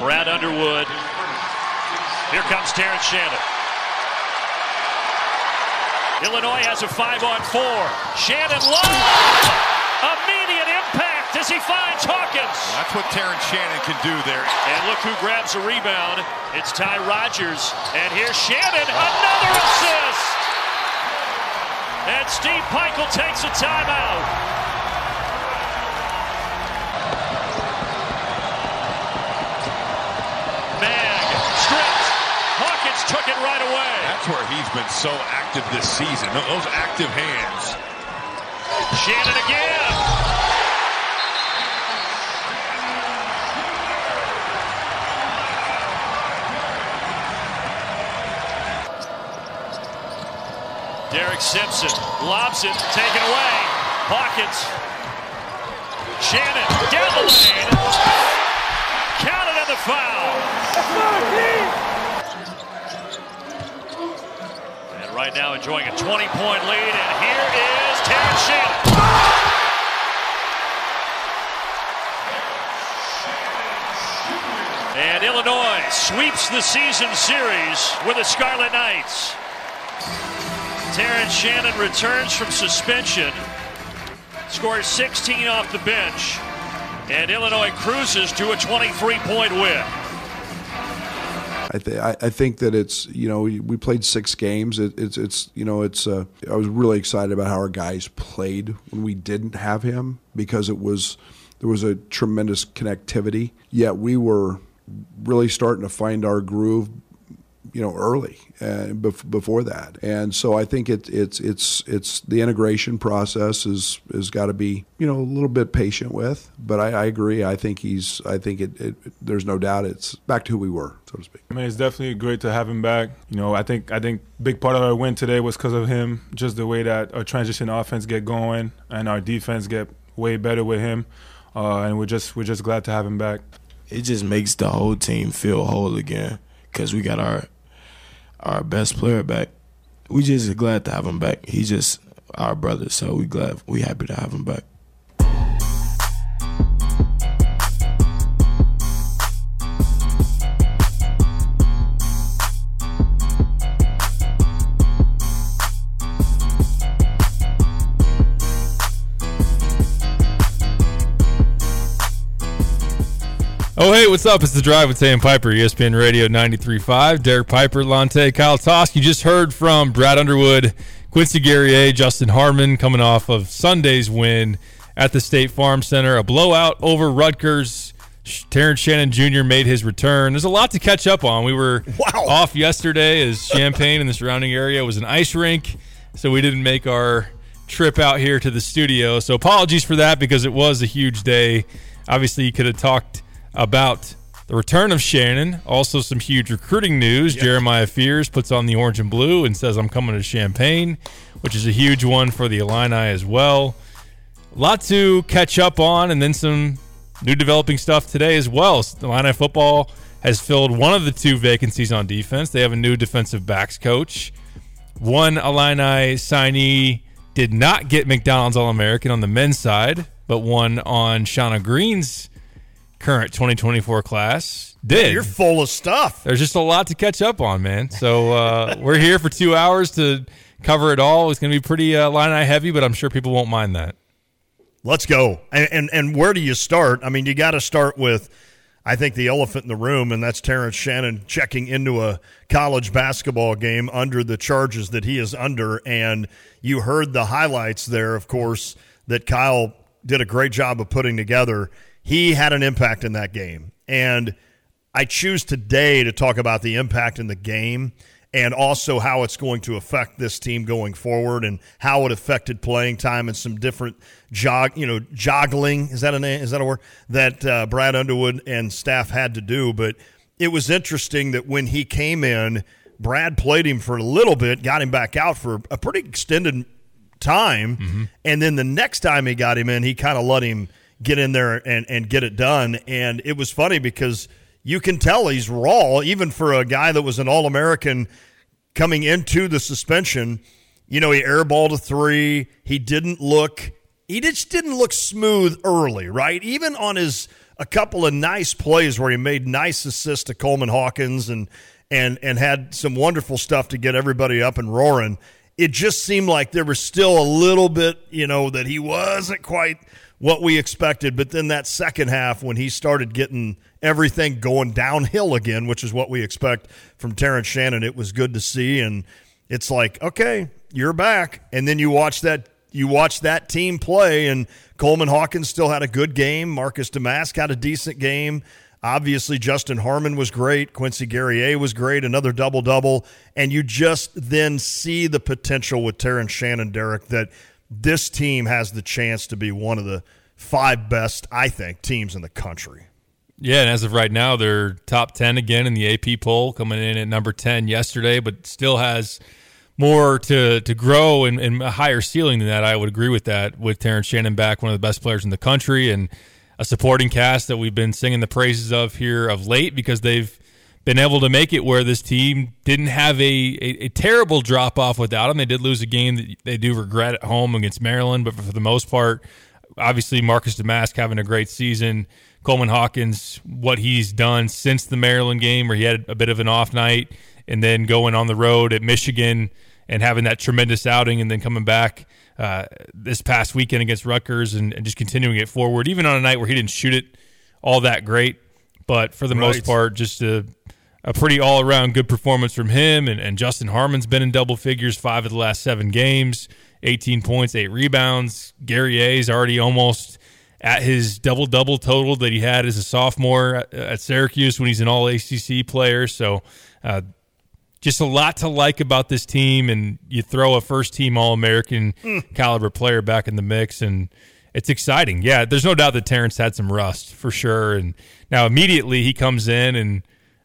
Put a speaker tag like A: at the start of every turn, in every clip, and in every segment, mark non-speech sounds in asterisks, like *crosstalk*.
A: Brad Underwood. Here comes Terrence Shannon. Illinois has a five on four. Shannon low. Immediate impact as he finds Hawkins.
B: That's what Terrence Shannon can do there.
A: And look who grabs the rebound. It's Ty Rodgers. And here's Shannon. Another assist. And Steve Pikiell takes a timeout. Mag stripped. Hawkins took it right away.
B: That's where he's been so active this season. Those active hands.
A: Shannon again. Derek Simpson lobs it, taken away. Hawkins. Shannon down the lane. Counted on the foul. And right now enjoying a 20 point lead. And here is Terrence Shannon. And Illinois sweeps the season series with the Scarlet Knights. Terrence Shannon returns from suspension, scores 16 off the bench, and Illinois cruises to a 23 point win.
C: I, th- I think that it's you know we played six games. It, it's it's you know it's uh, I was really excited about how our guys played when we didn't have him because it was there was a tremendous connectivity. Yet we were really starting to find our groove you know early uh, before that. And so i think it, it's it's it's the integration process is is got to be you know a little bit patient with but i, I agree. I think he's i think it, it, there's no doubt it's back to who we were so to speak.
D: I mean it's definitely great to have him back. You know i think i think big part of our win today was because of him just the way that our transition offense get going and our defense get way better with him. Uh, and we're just we're just glad to have him back.
E: It just makes the whole team feel whole again because we got our our best player back. We just glad to have him back. He's just our brother, so we glad we happy to have him back.
F: Oh, hey, what's up? It's The Drive with and Piper, ESPN Radio 93.5. Derek Piper, Lante, Kyle Tosk. You just heard from Brad Underwood, Quincy Guerrier, Justin Harmon coming off of Sunday's win at the State Farm Center. A blowout over Rutgers. Terrence Shannon Jr. made his return. There's a lot to catch up on. We were *laughs* wow. off yesterday as Champaign and the surrounding area was an ice rink, so we didn't make our trip out here to the studio. So apologies for that because it was a huge day. Obviously, you could have talked – about the return of Shannon. Also, some huge recruiting news. Yep. Jeremiah Fears puts on the orange and blue and says, I'm coming to Champaign, which is a huge one for the Illini as well. A lot to catch up on, and then some new developing stuff today as well. The Illini football has filled one of the two vacancies on defense. They have a new defensive backs coach. One Illini signee did not get McDonald's All American on the men's side, but one on Shauna Green's current 2024 class did.
G: You're full of stuff.
F: There's just a lot to catch up on, man. So uh, *laughs* we're here for two hours to cover it all. It's going to be pretty uh, Illini heavy, but I'm sure people won't mind that.
G: Let's go. And and, and where do you start? I mean, you got to start with. I think the elephant in the room, and that's Terrence Shannon checking into a college basketball game under the charges that he is under. And you heard the highlights there, of course, that Kyle did a great job of putting together he had an impact in that game. And I choose today to talk about the impact in the game and also how it's going to affect this team going forward and how it affected playing time and some different jog, you know, joggling is that a name, is that a word that uh, Brad Underwood and staff had to do. But it was interesting that when he came in, Brad played him for a little bit, got him back out for a pretty extended time, mm-hmm. and then the next time he got him in, he kind of let him get in there and, and get it done. And it was funny because you can tell he's raw, even for a guy that was an All American coming into the suspension. You know, he airballed a three. He didn't look, he just didn't look smooth early, right? Even on his a couple of nice plays where he made nice assists to Coleman Hawkins and and and had some wonderful stuff to get everybody up and roaring. It just seemed like there was still a little bit, you know, that he wasn't quite what we expected. But then that second half, when he started getting everything going downhill again, which is what we expect from Terrence Shannon, it was good to see. And it's like, okay, you're back. And then you watch that you watch that team play, and Coleman Hawkins still had a good game. Marcus Domask had a decent game. Obviously, Justin Harmon was great. Quincy Guerrier was great, another double double. And you just then see the potential with Terrence Shannon, Derek, that this team has the chance to be one of the five best, I think, teams in the country.
F: Yeah, and as of right now, they're top 10 again in the AP poll, coming in at number 10 yesterday, but still has more to to grow and, and, a higher ceiling than that. I would agree with that. With Terrence Shannon back, one of the best players in the country, and a supporting cast that we've been singing the praises of here of late because they've been able to make it where this team didn't have a, a, a terrible drop off without him. They did lose a game that they do regret at home against Maryland, but for the most part, obviously Marcus Domask having a great season. Coleman Hawkins, what he's done since the Maryland game where he had a bit of an off night and then going on the road at Michigan and having that tremendous outing and then coming back uh, this past weekend against Rutgers and, and, just continuing it forward, even on a night where he didn't shoot it all that great. But for the right. most part, just a, a pretty all around good performance from him. And, and Justin Harmon's been in double figures five of the last seven games, 18 points, eight rebounds. Guerrier's already almost at his double double total that he had as a sophomore at, at Syracuse when he's an all ACC player. So, uh, just a lot to like about this team, and you throw a first team All American mm. caliber player back in the mix, and it's exciting. Yeah, there's no doubt that Terrence had some rust for sure, and now immediately he comes in and.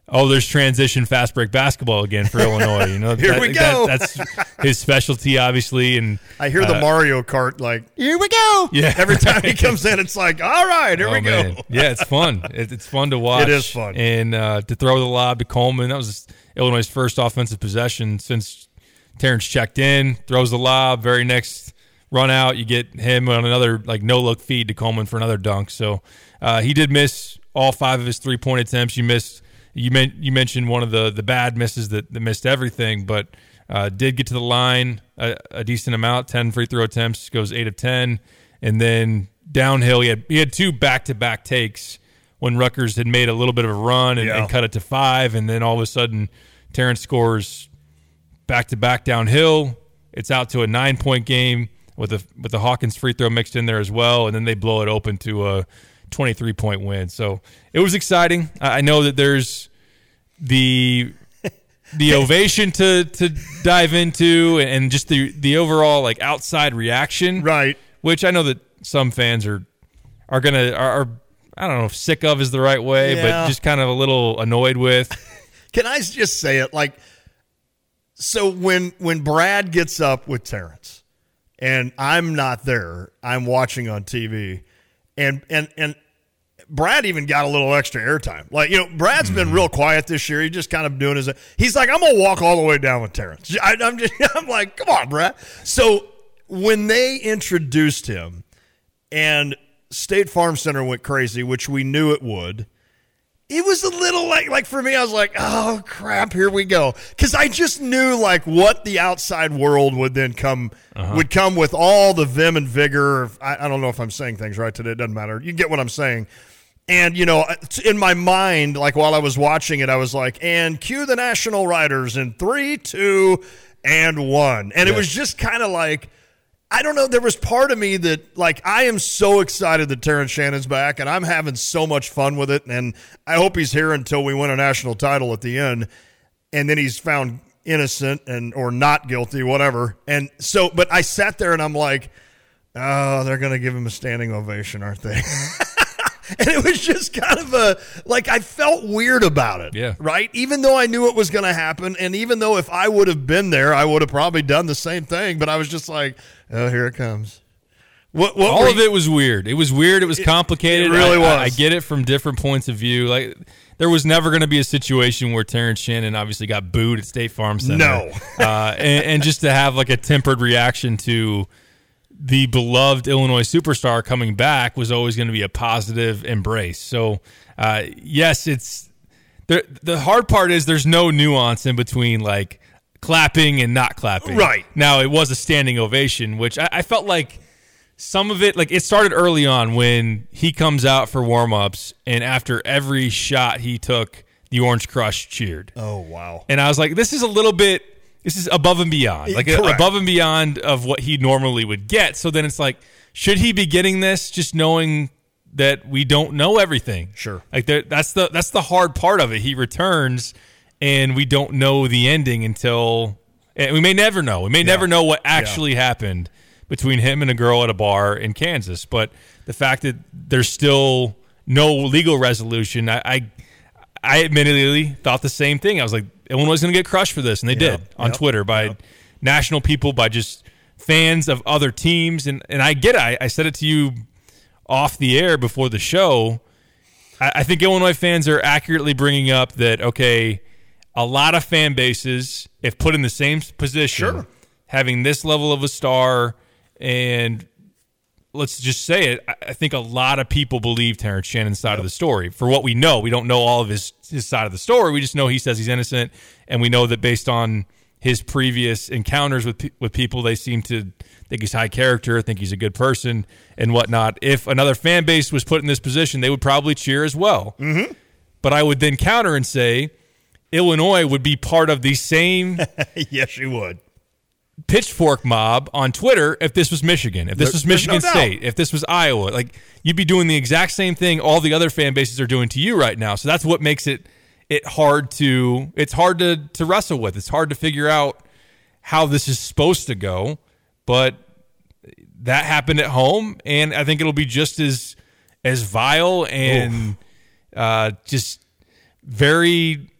F: Oh, there's transition fast break basketball again for Illinois. You know, *laughs*
G: here
F: that,
G: we go.
F: That, that's his specialty, obviously. And
G: I hear the uh, Mario Kart like, here we go. Yeah, every time he *laughs* comes in, it's like, all right, here oh, we go.
F: yeah, it's fun. It, it's fun to watch.
G: It is fun,
F: and uh, to throw the lob to Coleman. That was Illinois' first offensive possession since Terrence checked in, throws the lob, very next run out, you get him on another like no look feed to Coleman for another dunk. So uh, he did miss all five of his three point attempts. You missed you meant you mentioned one of the the bad misses that, that missed everything, but uh, did get to the line a, a, decent amount. Ten free throw attempts goes eight of ten, and then downhill he had he had two back to back takes when Rutgers had made a little bit of a run and, yeah. and cut it to five, and then all of a sudden Terrence scores back to back downhill. It's out to a nine point game with a with the Hawkins free throw mixed in there as well, and then they blow it open to a 23 point win. So it was exciting. I know that there's the *laughs* the ovation to to dive into and just the the overall like outside reaction,
G: right?
F: Which I know that some fans are are gonna are, are I don't know if sick of is the right way, yeah. but just kind of a little annoyed with. *laughs*
G: Can I just say it like so when when Brad gets up with Terrence and I'm not there, I'm watching on TV and and and Brad even got a little extra airtime. Like, you know, Brad's been real quiet this year. He's just kind of doing his He's like, I'm to walk all the way down with Terrence. *laughs* I, am just *laughs* I'm like, come on, Brad. So when they introduced him and State Farm Center went crazy, which we knew it would. It was a little like like for me, I was like, oh crap, here we go, because I just knew like what the outside world would then come uh-huh. would come with all the vim and vigor. I, I don't know if I'm saying things right today. It doesn't matter. You get what I'm saying. And you know, in my mind, like while I was watching it, I was like, "And cue the national riders in three, two, and one." And yes. it was just kind of like I don't know. There was part of me that, like, I am so excited that Terrence Shannon's back, and I'm having so much fun with it. And I hope he's here until we win a national title at the end, and then he's found innocent and or not guilty, whatever. And so, but I sat there and I'm like, oh, they're gonna give him a standing ovation, aren't they? *laughs* *laughs* and it was just kind of a like I felt weird about it.
F: Yeah.
G: Right? Even though I knew it was going to happen and even though if I would have been there, I would have probably done the same thing, but I was just like, "Oh, here it comes."
F: What, what All of it was weird. It was weird. It was complicated.
G: It, it really
F: I,
G: was.
F: I, I, get it from different points of view. Like there was never going to be a situation where Terrence Shannon obviously got booed at State Farm Center.
G: No,
F: uh, and, and just to have like a tempered reaction to the beloved Illinois superstar coming back was always going to be a positive embrace. So, uh, yes, it's the the hard part is there's no nuance in between like clapping and not clapping.
G: Right.
F: now, it was a standing ovation, which I, I felt like some of it like it started early on when he comes out for warm-ups and after every shot he took the orange crush cheered
G: Oh wow.
F: and i was like this is a little bit this is above and beyond like above and beyond of what he normally would get. So then it's like should he be getting this just knowing that we don't know everything?
G: Sure.
F: like that's the that's the hard part of it. He returns and we don't know the ending until and we may never know. We may never know what actually happened between him and a girl at a bar in Kansas. But the fact that there's still no legal resolution I I, I admittedly thought the same thing. I was like Illinois is going to get crushed for this and they did on
G: yep,
F: Twitter by national people by just fans of other teams and and I get it. I, I said it to you off the air before the show. I, I think Illinois fans are accurately bringing up that okay, a lot of fan bases, if put in the same position,
G: Sure.
F: having this level of a star, and let's just say it, I, think a lot of people believe Terrence Shannon's side of the story. For what we know, we don't know all of his his side of the story. We just know he says he's innocent, and we know that based on his previous encounters with with people, they seem to think he's high character, think he's a good person, and whatnot. If another fan base was put in this position, they would probably cheer as well. Mm-hmm. But I would then counter and say Illinois would be part of the same *laughs*
G: yes, you would.
F: Pitchfork mob on Twitter if this was Michigan, if this
G: There-
F: was
G: no
F: Michigan
G: doubt.
F: State, if this was Iowa. Like you'd be doing the exact same thing all the other fan bases are doing to you right now. So that's what makes it it hard to it's hard to to wrestle with. It's hard to figure out how this is supposed to go, but that happened at home and I think it'll be just as as vile and uh, just very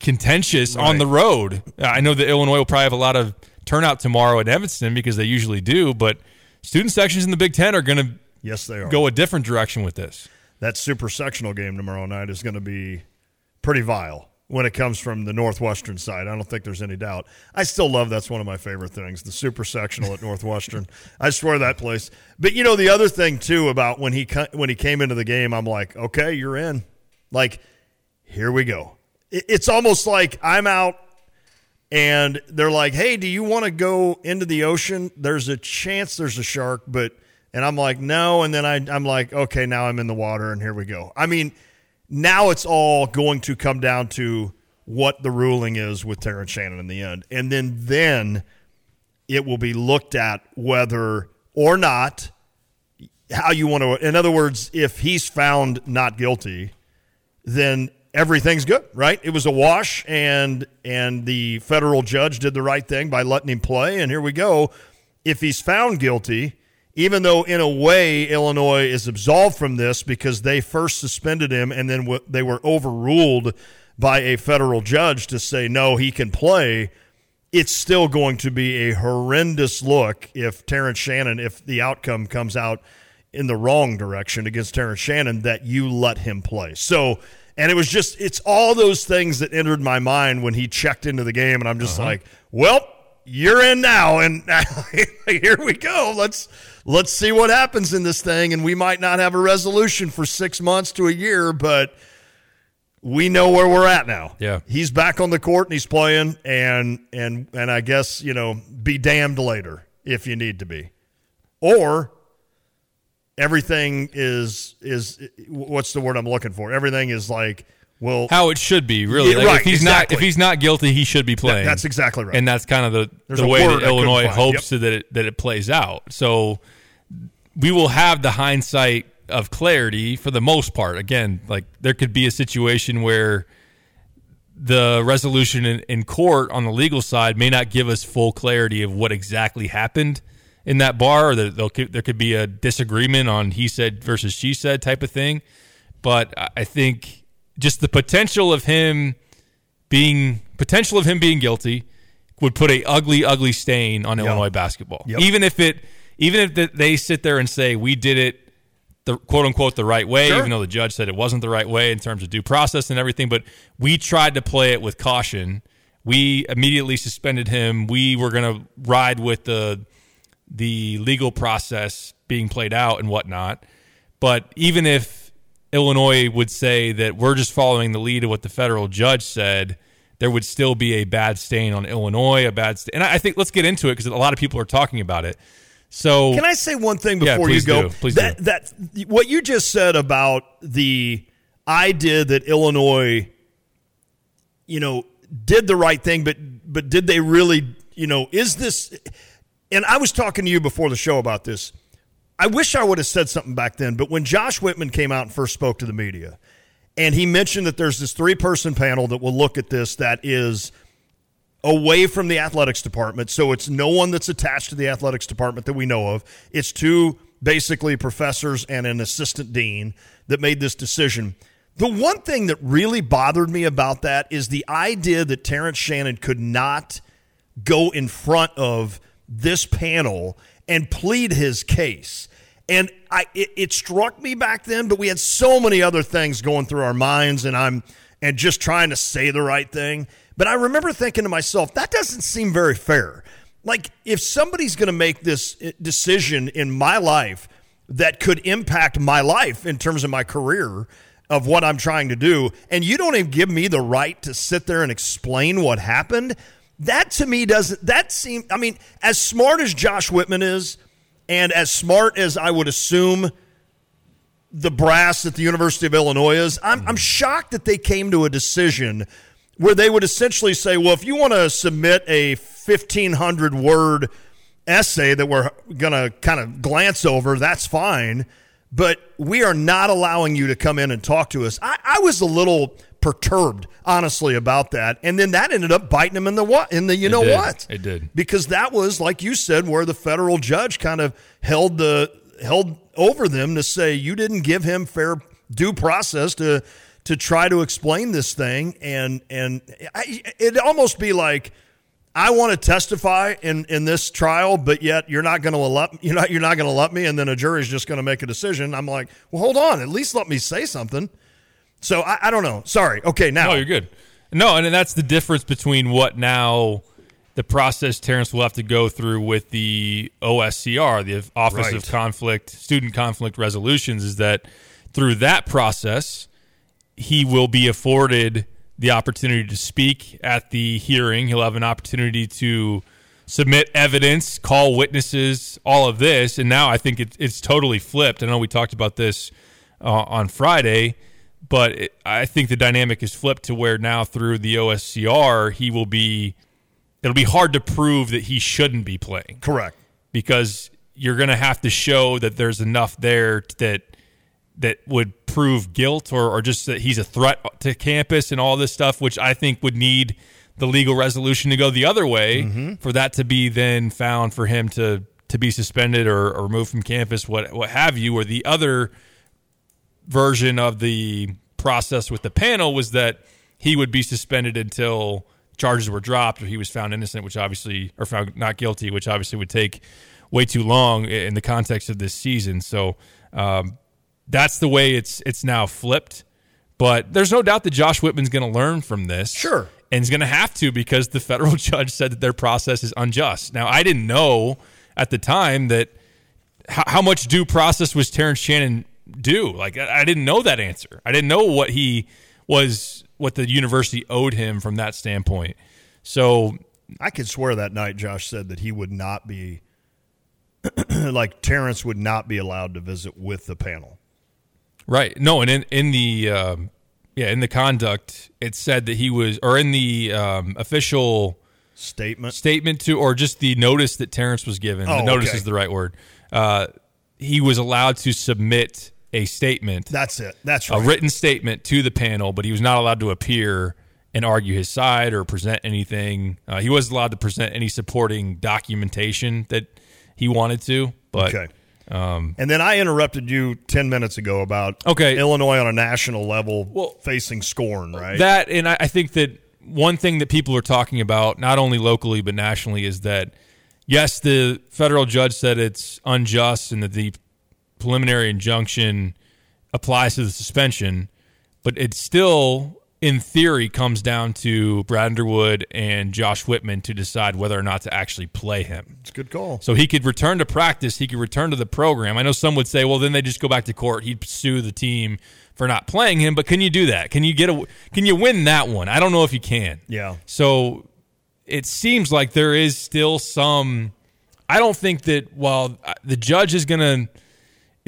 F: contentious on the road. I know that Illinois will probably have a lot of turnout tomorrow at Evanston because they usually do, but student sections in the Big Ten are going to
G: Yes, they are.
F: go a different direction with this.
G: that super sectional game tomorrow night is going to be pretty vile when it comes from the Northwestern side. I don't think there's any doubt. I still love that's one of my favorite things, the super sectional at Northwestern. *laughs* I swear that place. But you know the other thing too about when he when he came into the game, I'm like, okay, you're in. Like, here we go. It's almost like I'm out and they're like, "Hey, do you want to go into the ocean? There's a chance there's a shark, but." And I'm like, "No," and then I, I'm like, "Okay, now I'm in the water, and here we go." I mean, now it's all going to come down to what the ruling is with Terrence Shannon in the end, and then then it will be looked at whether or not how you want to. In other words, if he's found not guilty, then everything's good, right? It was a wash, and and the federal judge did the right thing by letting him play, and here we go. If he's found guilty, even though in a way Illinois is absolved from this because they first suspended him and then w- they were overruled by a federal judge to say no, he can play. It's still going to be a horrendous look if Terrence Shannon, if the outcome comes out in the wrong direction against Terrence Shannon, that you let him play. So, and it was just, it's all those things that entered my mind when he checked into the game, and I'm just uh-huh. like, well, you're in now, and *laughs* here we go. Let's let's see what happens in this thing, and we might not have a resolution for six months to a year, but we know where we're at now.
F: Yeah.
G: he's back on the court and he's playing, and and and I guess you know, be damned later if you need to be, or everything is is what's the word I'm looking for? Everything is like well,
F: How it should be, really.
G: Yeah,
F: Like,
G: right,
F: if he's
G: exactly.
F: not if he's not guilty, he should be playing.
G: that's exactly right.
F: and that's kind of the,
G: There's
F: the way that Illinois hopes that it that it plays out. So we will have the hindsight of clarity for the most part. Again, like there could be a situation where the resolution in, in court on the legal side may not give us full clarity of what exactly happened in that bar, or that there'll- could be a disagreement on he said versus she said type of thing. But I- think just the potential of him being potential of him being guilty would put a ugly, ugly stain on Illinois basketball.
G: Yep.
F: Even if it, even if they sit there and say we did it the quote unquote the right way,
G: Sure.
F: even though the judge said it wasn't the right way in terms of due process and everything, but we tried to play it with caution. We immediately suspended him. We were going to ride with the the legal process being played out and whatnot. But even if Illinois would say that we're just following the lead of what the federal judge said, there would still be a bad stain on Illinois, a bad stain. And I think let's get into it because a lot of people are talking about it. So
G: Can I say one thing
F: Yeah,
G: before you go?
F: do. Please
G: that
F: do.
G: that what you just said about the idea that Illinois, you know, did the right thing, but but did they really, you know, is this? And I was talking to you before the show about this. I wish I would have said something back then, but when Josh Whitman came out and first spoke to the media, and he mentioned that there's this three person panel that will look at this that is away from the athletics department. So it's no one that's attached to the athletics department that we know of. It's two basically professors and an assistant dean that made this decision. The one thing that really bothered me about that is the idea that Terrence Shannon could not go in front of this panel and plead his case. And I it, it struck me back then, but we had so many other things going through our minds and I'm and just trying to say the right thing. But I remember thinking to myself, that doesn't seem very fair. Like if somebody's going to make this uh, decision in my life that could impact my life in terms of my career of what I'm trying to do, and you don't even give me the right to sit there and explain what happened, that to me doesn't that seem I mean, as smart as Josh Whitman is, and as smart as I would assume the brass at the University of Illinois is, I'm, I'm shocked that they came to a decision where they would essentially say, well, if you want to submit a 1,500 word essay that we're going to kind of glance over, that's fine. But we are not allowing you to come in and talk to us. I, I was a little perturbed, honestly, about that. And then that ended up biting him in the what? In the you know
F: did.
G: what?
F: It did.
G: because that was like you said where the federal judge kind of held the held over them to say you didn't give him fair due process to to try to explain this thing and and I, it'd almost be like I want to testify in, in this trial, but yet you're not going to let you're not you're not going to let me, and then a jury's just going to make a decision. I'm like, well, hold on, at least let me say something. So I, I don't know. Sorry. Okay, now
F: No, you're good. No, and that's the difference between what now the process Terrence will have to go through with the OSCR, the Office
G: Right.
F: of Conflict, Student Conflict Resolutions, is that through that process, he will be afforded the opportunity to speak at the hearing. He'll have an opportunity to submit evidence, call witnesses, all of this. And now I think it, it's totally flipped. I know we talked about this uh, on Friday, but it, I think the dynamic is flipped to where now through the OSCR, he will be. It'll be hard to prove that he shouldn't be playing
G: correct.
F: because you're going to have to show that there's enough there that that would prove guilt or, or just that he's a threat to campus and all this stuff, which I think would need the legal resolution to go the other way mm-hmm. for that to be then found for him to to be suspended or, or removed from campus, what what have you, or the other version of the process with the panel was that he would be suspended until charges were dropped or he was found innocent, which obviously, or found not guilty, which obviously would take way too long in the context of this season. So um, that's the way it's it's now flipped. But there's no doubt that Josh Whitman's going to learn from this.
G: Sure.
F: And he's going to have to because the federal *laughs* judge said that their process is unjust. Now, I didn't know at the time that how, how much due process was Terrence Shannon due? Like I, I didn't know that answer. I didn't know what he was, what the university owed him from that standpoint. So
G: I could swear that night Josh said that he would not be *clears throat* like Terrence would not be allowed to visit with the panel.
F: right, no, and in in the um, yeah in the conduct it said that he was, or in the um, official
G: Statement.
F: statement to, or just the notice that Terrence was given.
G: Oh,
F: the notice
G: okay.
F: is the right word. Uh, he was allowed to submit a statement.
G: That's it. That's right.
F: a written statement to the panel, but he was not allowed to appear and argue his side or present anything. Uh, he wasn't allowed to present any supporting documentation that he wanted to. But
G: okay. and then I interrupted you 10 minutes ago about
F: Okay.
G: Illinois on a national level
F: Well,
G: facing scorn, right?
F: that, and I, I think that one thing that people are talking about, not only locally but nationally, is that yes, the federal judge said it's unjust and that the preliminary injunction applies to the suspension, but it still in theory, comes down to Brad Underwood and Josh Whitman to decide whether or not to actually play him.
G: It's a good call.
F: So he could return to practice. He could return to the program. I know some would say, well, then they just go back to court. He'd sue the team for not playing him. But can you do that? Can you get a? Can you win that one? I don't know if you can.
G: Yeah.
F: So it seems like there is still some. I don't think that while the judge is gonna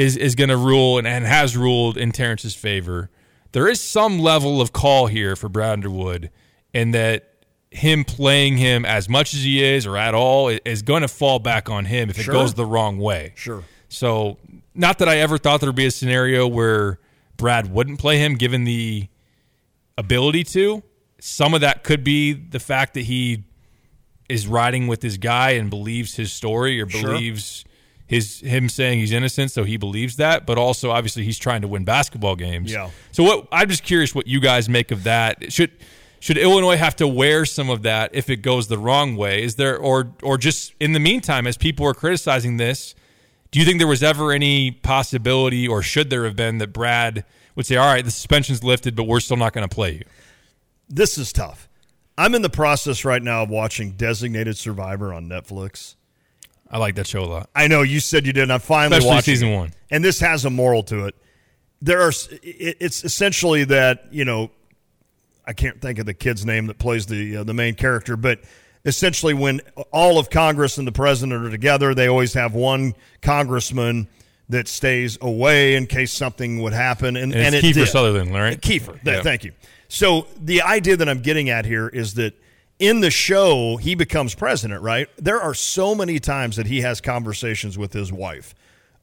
F: is is gonna rule and, and has ruled in Terrence's favor, there is some level of call here for Brad Underwood, and that him playing him as much as he is or at all is going to fall back on him if it
G: Sure.
F: goes the wrong way.
G: Sure.
F: So, not that I ever thought there'd be a scenario where Brad wouldn't play him given the ability to. Some of that could be the fact that he is riding with his guy and believes his story or
G: Sure.
F: His him saying he's innocent, so he believes that. But also, obviously, he's trying to win basketball games.
G: Yeah.
F: So, what I'm just curious what you guys make of that. Should should Illinois have to wear some of that if it goes the wrong way? Is there or or just in the meantime, as people are criticizing this, do you think there was ever any possibility, or should there have been, that Brad would say, "All right, the suspension's lifted, but we're still not going to play you"?
G: This is tough. I'm in the process right now of watching Designated Survivor on Netflix.
F: I like that show a lot.
G: I know you said you did. and I'm finally
F: Especially
G: watching
F: season
G: it.
F: one.
G: and this has a moral to it. There are. It's essentially that you know, I can't think of the kid's name that plays the uh, the main character, but essentially when all of Congress and the president are together, they always have one congressman that stays away in case something would happen. And,
F: And
G: and,
F: Kiefer
G: did.
F: Sutherland, right?
G: Kiefer.
F: Yeah.
G: Thank you. So the idea that I'm getting at here is that in the show he becomes president, right? There are so many times that he has conversations with his wife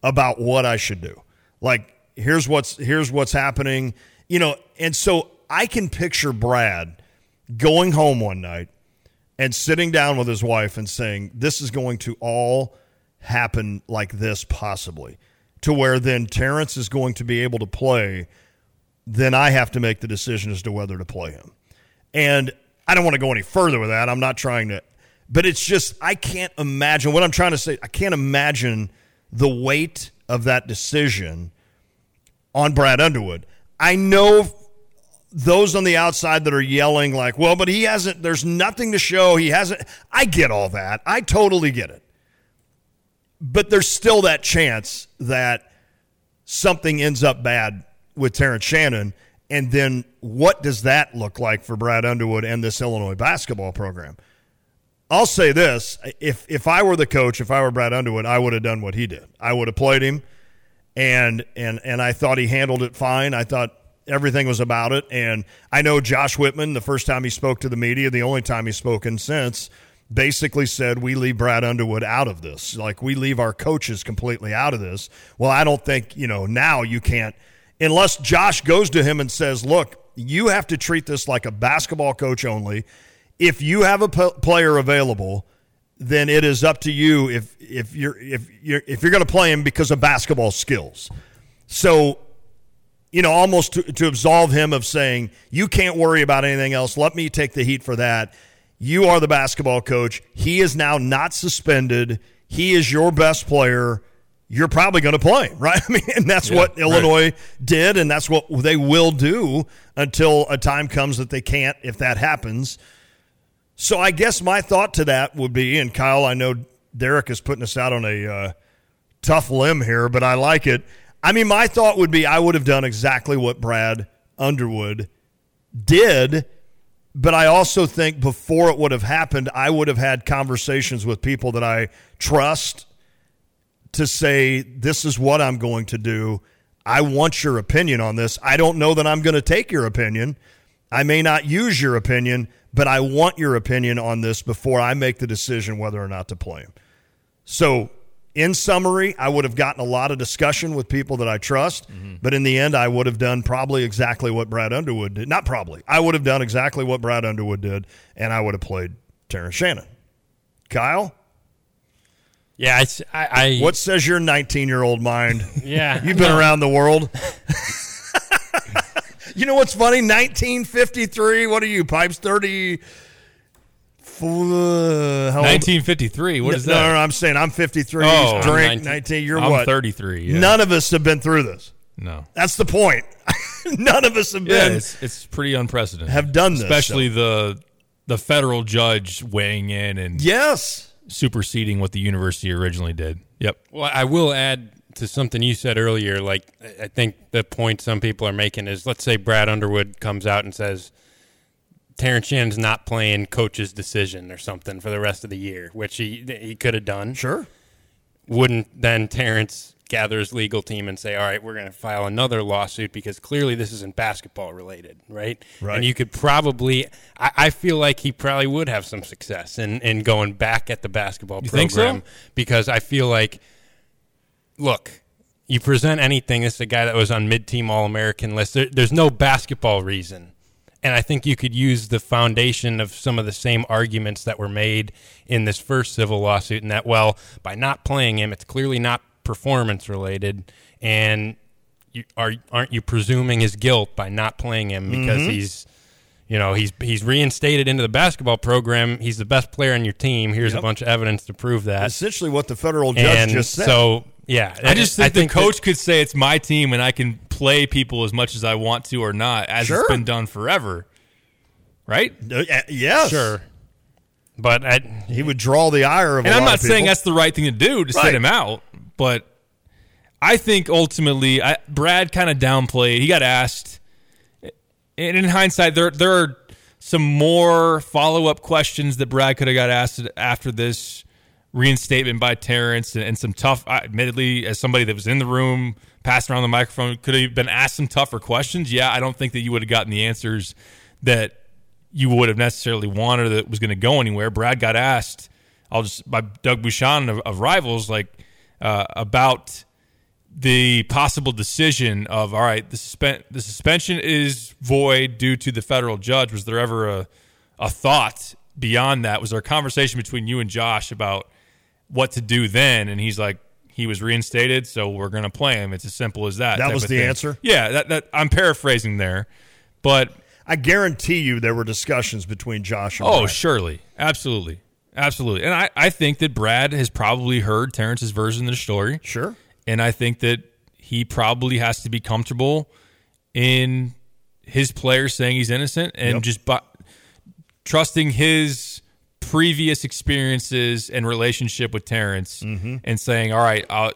G: about what I should do. Like here's what's here's what's happening, you know, and so I can picture Brad going home one night and sitting down with his wife and saying, This is going to all happen like this, possibly, to where then Terrence is going to be able to play. Then I have to make the decision as to whether to play him. And I don't want to go any further with that. I'm not trying to, but it's just, I can't imagine what I'm trying to say. I can't imagine the weight of that decision on Brad Underwood. I know those on the outside that are yelling like, "Well, but he hasn't there's nothing to show. He hasn't." I get all that. I totally get it. But there's still that chance that something ends up bad with Terrence Shannon and then what does that look like for Brad Underwood and this Illinois basketball program? I'll say this, if if I were the coach, if I were Brad Underwood, I would have done what he did. I would have played him and and and I thought he handled it fine. I thought everything was about it. And I know Josh Whitman, the first time he spoke to the media, the only time he's spoken since, basically said we leave Brad Underwood out of this. Like we leave our coaches completely out of this. Well, I don't think you know now you can't unless Josh goes to him and says, "Look, you have to treat this like a basketball coach only. If you have a p- player available." then it is up to you if if you're if you're if you're going to play him because of basketball skills. So, you know, almost to, to absolve him of saying you can't worry about anything else. Let me take the heat for that. You are the basketball coach. He is now not suspended. He is your best player. You're probably going to play, *laughs* right? I mean, and that's what
F: right.
G: Illinois did, and that's what they will do until a time comes that they can't. If that happens, so I guess my thought to that would be, and Kyle, I know Derek is putting us out on a uh, tough limb here, but I like it. I mean, my thought would be I would have done exactly what Brad Underwood did, but I also think before it would have happened, I would have had conversations with people that I trust to say, this is what I'm going to do. I want your opinion on this. I don't know that I'm going to take your opinion. I may not use your opinion, but I want your opinion on this before I make the decision whether or not to play him. So, in summary, I would have gotten a lot of discussion with people that I trust, mm-hmm. but in the end, I would have done probably exactly what Brad Underwood did. Not probably. I would have done exactly what Brad Underwood did, and I would have played Terrence Shannon. Kyle,
H: Yeah, it's I. I
G: what says your 19 year old mind?
H: Yeah, *laughs*
G: You've been around the world. *laughs* you know what's funny? 1953. What are you, Pipes? 30. Four,
F: 1953. What is
G: no,
F: that?
G: No, no, I'm saying I'm 53.
F: Oh,
G: He's
F: I'm
G: drink
H: 19.
G: 19. You're
F: I'm
G: what?
F: 33. Yeah.
G: None of us have been through this.
F: No.
G: That's the point. *laughs* None of us have
F: Yeah,
G: been
F: it's, it's pretty unprecedented.
G: have done this.
F: especially
G: so-
F: the the federal judge weighing in and
G: yes.
F: Superseding what the university originally did. Yep.
H: Well, I will add to something you said earlier. Like, I- think the point some people are making is let's say Brad Underwood comes out and says Terrence Shannon's not playing coach's decision or something for the rest of the year, which he he could have done.
G: Sure.
H: Wouldn't then Terrence gather his legal team and say, all right, we're going to file another lawsuit because clearly this isn't basketball related, right?
G: Right.
H: And you could probably, I, I feel like he probably would have some success in, in going back at the basketball
F: You
H: program
F: so?
H: because I feel like, look, you present anything. This is a guy that was on mid-team All-American list. There, there's no basketball reason, and I think you could use the foundation of some of the same arguments that were made in this first civil lawsuit. and that, well, by not playing him, it's clearly not performance related, and you, are aren't you presuming his guilt by not playing him because
G: Mm-hmm.
H: he's you know he's he's reinstated into the basketball program. He's the best player on your team. Here's a bunch of evidence to prove that.
G: Essentially, what the federal judge
H: and
G: just said.
H: so yeah,
F: I just think, the
H: that-
F: coach could say it's my team and I can play people as much as I want to or not, as
G: Sure.
F: it's been done forever. Right?
G: Uh, yes.
H: sure, but I,
G: He would draw the ire of
F: And I'm
G: lot
F: not
G: of
F: saying that's the right thing to do to
G: Right.
F: sit him out, but I think ultimately I, Brad kind of downplayed. He got asked, and in hindsight, there there are some more follow up questions that Brad could have got asked after this reinstatement by Terrence, and, and some tough. Admittedly, as somebody that was in the room, passing around the microphone, could have been asked some tougher questions. Yeah, I don't think that you would have gotten the answers that you would have necessarily wanted that was going to go anywhere. Brad got asked, I'll just by Doug Bucshon of, of Rivals, like uh, about the possible decision of all right, the suspen- the suspension is void due to the federal judge. Was there ever a a thought beyond that? Was there a conversation between you and Josh about what to do then? And he's like, he was reinstated, so we're going to play him. It's as simple as that.
G: That was the
F: thing.
G: answer?
F: Yeah, that, that I'm paraphrasing there, but
G: I guarantee you there were discussions between Josh and
F: Oh,
G: Brian.
F: surely. Absolutely. Absolutely. And I, I think that Brad has probably heard Terrence's version of the story.
G: Sure.
F: And I think that he probably has to be comfortable in his player saying he's innocent and
G: Yep.
F: just bu- trusting his previous experiences and relationship with Terrence
G: Mm-hmm.
F: and saying, all right, I'll,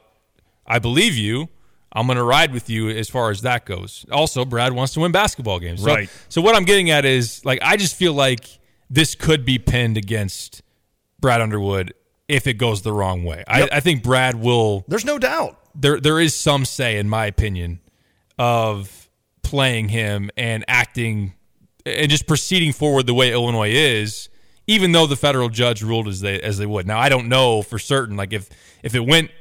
F: I believe you. I'm going to ride with you as far as that goes. Also, Brad wants to win basketball games. So,
G: Right.
F: So what I'm getting at is like I just feel like this could be pinned against Brad Underwood if it goes the wrong way.
G: Yep.
F: I, I think Brad will.
G: There's no doubt.
F: There there is some say, in my opinion, of playing him and acting and just proceeding forward the way Illinois is, even though the federal judge ruled as they as they would. Now I don't know for certain. Like if if it went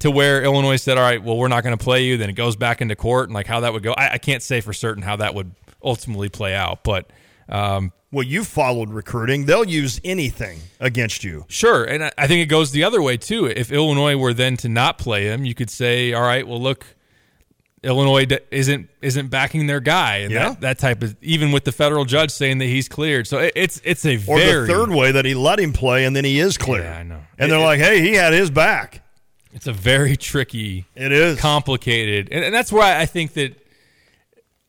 F: to where Illinois said, "All right, well, we're not going to play you," then it goes back into court, and like how that would go, I, I can't say for certain how that would ultimately play out. But um,
G: Well, you followed recruiting. They'll use anything against you.
F: Sure, and I- I think it goes the other way too. If Illinois were then to not play him, you could say, "All right, well, look, Illinois isn't isn't backing their guy," and
G: Yeah.
F: that, that type of even with the federal judge saying that he's cleared. So it, it's it's a
G: Or
F: very
G: the third way that he let him play and then he is clear.
F: Yeah, I know.
G: And they're
F: It-
G: like, hey, he had his back.
F: it's a very tricky,
G: It is.
F: complicated, and, and that's why I think that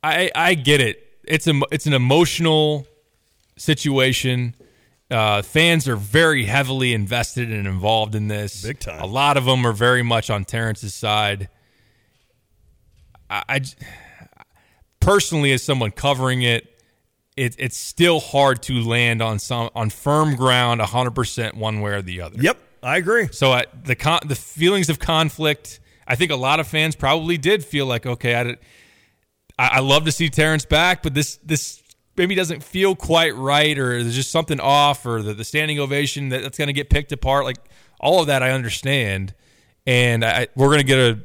F: I I get it. It's a it's an emotional situation. Uh, fans are very heavily invested and involved in this.
G: Big time.
F: A lot of them are very much on Terrence's side. I, I personally, as someone covering it, it, it's still hard to land on some on firm ground, hundred percent one way or the other.
G: Yep, I agree.
F: So uh, the con- the feelings of conflict, I think a lot of fans probably did feel like, okay, I, did, I, I love to see Terrence back, but this this maybe doesn't feel quite right, or there's just something off, or the, the standing ovation that, that's going to get picked apart. Like all of that, I understand, and I, we're going to get a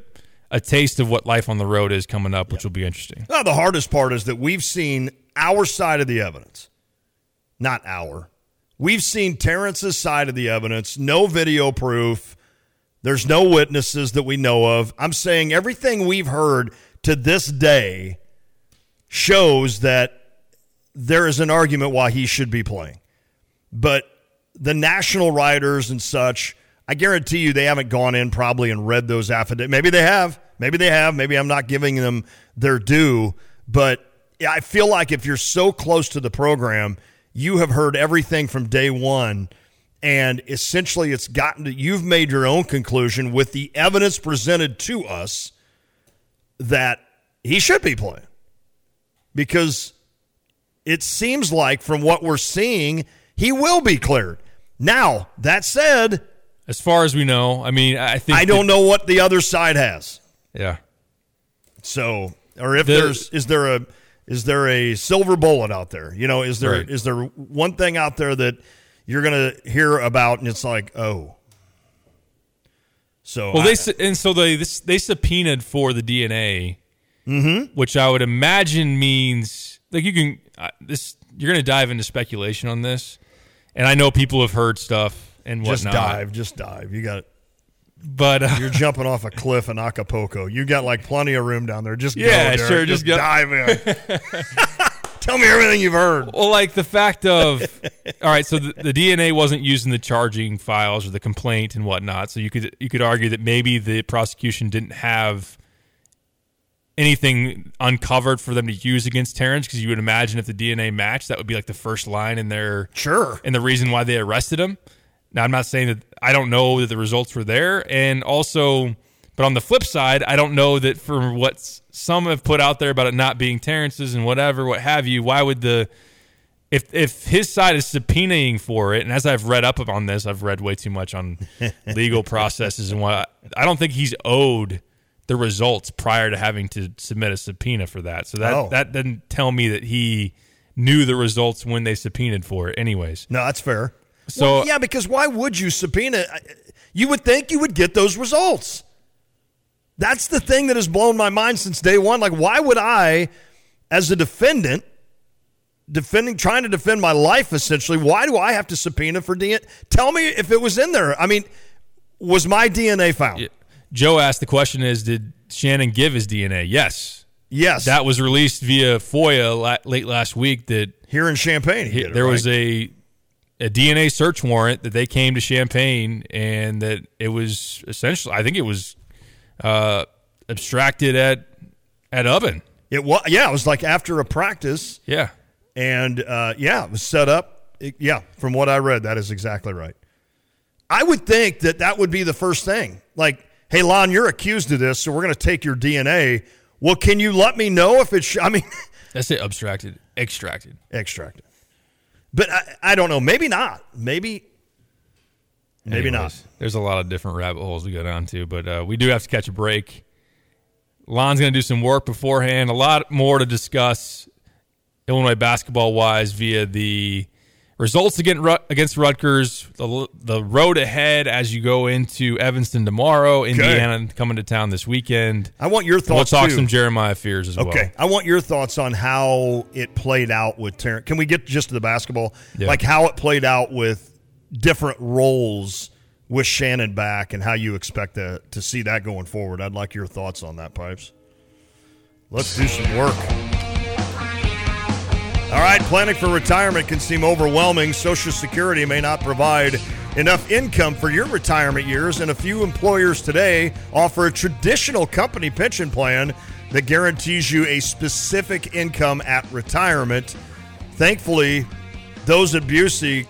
F: a taste of what life on the road is coming up, which will be interesting.
G: Well, the hardest part is that we've seen our side of the evidence. Not our. We've seen Terrence's side of the evidence, no video proof. There's no witnesses that we know of. I'm saying everything we've heard to this day shows that there is an argument why he should be playing. But the national writers and such, I guarantee you they haven't gone in probably and read those affidavits. Maybe they have. Maybe they have. Maybe I'm not giving them their due. But I feel like if you're so close to the program, you have heard everything from day one. And essentially, it's gotten to you've made your own conclusion with the evidence presented to us that he should be playing. Because it seems like, from what we're seeing, he will be cleared. Now, that said,
F: as far as we know, I mean, I think
G: I don't know what the other side has.
F: Yeah.
G: So, or if
F: The-
G: there's is there a is there a silver bullet out there? You know, is there is
F: Right.
G: there one thing out there that you're going to hear about and it's like, "Oh." So
F: Well,
G: I-
F: they and so they this, they subpoenaed for the DNA,
G: Mm-hmm.
F: which I would imagine means like you can uh, this you're going to dive into speculation on this, and I know people have heard stuff and
G: just dive, just dive. You got
F: but uh,
G: you're jumping off a cliff in Acapulco. You got like plenty of room down there. Just
F: Yeah,
G: go,
F: sure, just go.
G: dive in. *laughs* Tell me everything you've heard.
F: Well, like the fact of, all right, so the, the DNA wasn't used in the charging files or the complaint and whatnot. So you could you could argue that maybe the prosecution didn't have anything uncovered for them to use against Terrence because you would imagine if the DNA matched, that would be like the first line in their
G: Sure.
F: and the reason why they arrested him. Now, I'm not saying that I don't know that the results were there, and also, but on the flip side, I don't know that for what some have put out there about it not being Terrence's and whatever, what have you. Why would the if if his side is subpoenaing for it, and as I've read up on this, I've read way too much on *laughs* legal processes and what I don't think he's owed the results prior to having to submit a subpoena for that. So that
G: Oh.
F: that doesn't tell me that he knew the results when they subpoenaed for it. Anyways,
G: No, that's fair.
F: So-
G: Well, yeah, because why would you subpoena? You would think you would get those results. That's the thing that has blown my mind since day one. Like, why would I, as a defendant, defending, trying to defend my life, essentially, why do I have to subpoena for DNA? Tell me if it was in there. I mean, was my DNA found?
F: Joe asked the question: Is did Shannon give his DNA? Yes,
G: Yes.
F: that was released via FOIA la- late last week. That
G: here in Champaign. he
F: he-
G: did it,
F: there was a a DNA search warrant that they came to Champaign, and that it was essentially, I think it was uh, abstracted at at Ubben.
G: It was yeah. It was like after a practice.
F: Yeah,
G: and uh, yeah, it was set up. It- yeah, from what I read, that is exactly right. I would think that that would be the first thing. Like, hey, Lon, you're accused of this, so we're going to take your DNA. Well, can you let me know if it's? I mean, *laughs*
F: that's it. Abstracted, extracted.
G: extracted. But I, I don't know. Maybe not. Maybe. Maybe not.
F: There's a lot of different rabbit holes we go down to, but uh, we do have to catch a break. Lon's going to do some work beforehand. A lot more to discuss Illinois basketball wise via the results against against Rutgers, the, the road ahead as you go into Evanston tomorrow, Indiana coming to town this weekend.
G: I want your
F: And We'll
G: thoughts.
F: talk
G: too.
F: some Jeremiah Fears as well.
G: Okay, I want your thoughts on how it played out with Terrence. Can we get just to the basketball?
F: Yeah.
G: Like how it played out with different roles with Shannon back and how you expect to, to see that going forward. I'd like your thoughts on that, Pipes. Let's do some work. All right, planning for retirement can seem overwhelming. Social Security may not provide enough income for your retirement years, and a few employers today offer a traditional company pension plan that guarantees you a specific income at retirement. Thankfully, those at Busey